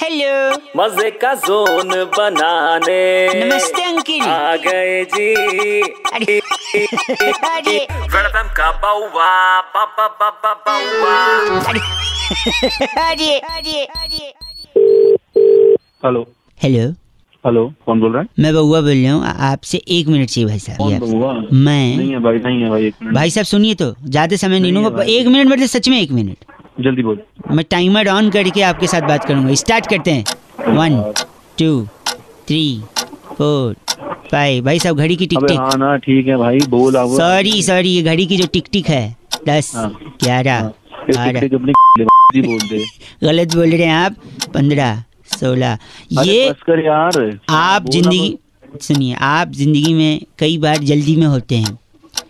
Hello मज़े का zone बनाने। नमस्ते अंकिल। आ गए जी। अरे अरे। वेलकम का बाउवा बाबा बाबा बाउवा। अरे अरे अरे अरे। हेलो। हेलो। हेलो कौन बोल रहा है? मैं बउआ बोल रहा हूँ आपसे एक मिनट चाहिए भाई साहब आप- नहीं मैं है भाई नहीं है भाई एक मिनट। भाई साहब सुनिए तो ज़्यादा समय नहीं नहीं है लूँगा भाई। एक मिनट मतलब सच में एक मिनट। जल्दी बोल। मैं टाइमर ऑन करके आपके साथ बात करूँगा। स्टार्ट करते हैं। One two three four five भाई साहब घड़ी की टिक टिक। हाँ ना ठीक है भाई बोल अब। सॉरी सॉरी ये घड़ी की जो टिक टिक है। दस हाँ। ग्यारह हाँ, बारह। गलत बोल रहे हैं आप। पंद्रह सोलह। ये कर यार। आप ज़िंदगी सुनिए आप ज़िंदगी में कई बार जल्दी में होते हैं।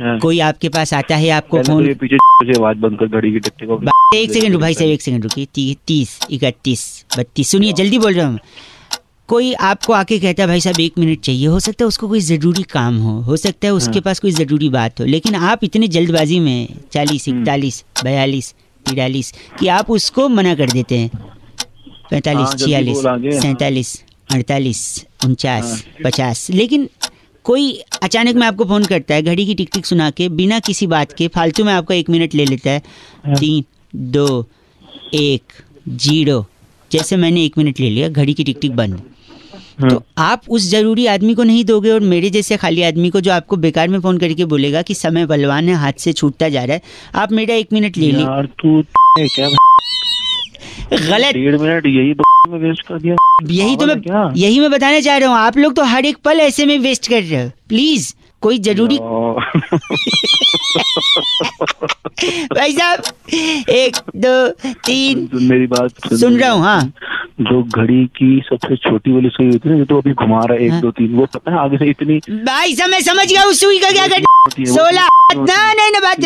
हाँ, कोई आपके पास आता है आपको तो फ़ोन? पीछे से आवाज़ बंद कर घड़ी की टिक-टिक को। एक सेकंड भाई साहब एक सेकंड रुकिए तीस इकतीस बत्तीस सुनिए जल्दी बोल रहा हूँ कोई आपको आके कहता है भाई साहब एक मिनट चाहिए हो सकता है उसको कोई ज़रूरी काम हो हो सकता है उसके हाँ। पास कोई ज़रूरी बात हो लेकिन आप इतने जल्दबाजी में चालीस हम्म। इकतालीस बयालीस तिरालीस कि आप उसको मना कर देते हैं पैंतालीस हाँ, छियालीस। सैंतालीस अड़तालीस उनचास हाँ। पचास लेकिन कोई अचानक में आपको फ़ोन करता है घड़ी की टिक टिक सुना के बिना किसी बात के फालतू में आपका एक मिनट ले लेता है। हाँ। तीन दो एक ज़ीरो। जैसे मैंने एक मिनट ले लिया घड़ी की टिक टिक बंद। हाँ, तो आप उस ज़रूरी आदमी को नहीं दोगे और मेरे जैसे खाली आदमी को जो आपको बेकार में फ़ोन करके बोलेगा कि समय बलवान है हाथ से छूटता जा रहा है आप मेरा एक मिनट ले ली। यार क्या? गलत। डेढ़ मिनट यही में वेस्ट कर दिया। यही तो मैं यही मैं बताना चाह रहा हूँ आप लोग तो हर एक पल ऐसे में वेस्ट कर रहे हो प्लीज़ कोई ज़रूरी भाई साहब एक दो तीन मेरी बात सुन। रहा हूँ हाँ। जो घड़ी की सबसे छोटी वाली सुई होती है ना जो तो अभी घुमा रहा है एक हाँ। दो तीन वो पता है आगे से इतनी भाई साहब मैं समझ गया उस सुई का क्या वो सोलह ना नहीं ना बात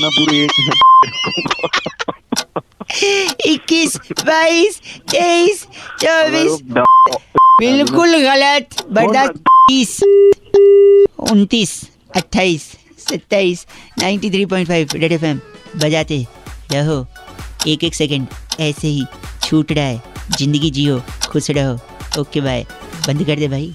ना पूरे एक इक्कीस, बाईस, तेईस, चौबीस। बिल्कुल गलत, बर्दाश्त तीस उनतीस, अट्ठाईस, सत्ताईस ninety three point five red F M बजाते रहो। एक एक सेकंड, ऐसे ही छूट रहा है। ज़िंदगी जियो, खुश रहो। ओके बाय बंद कर दे भाई।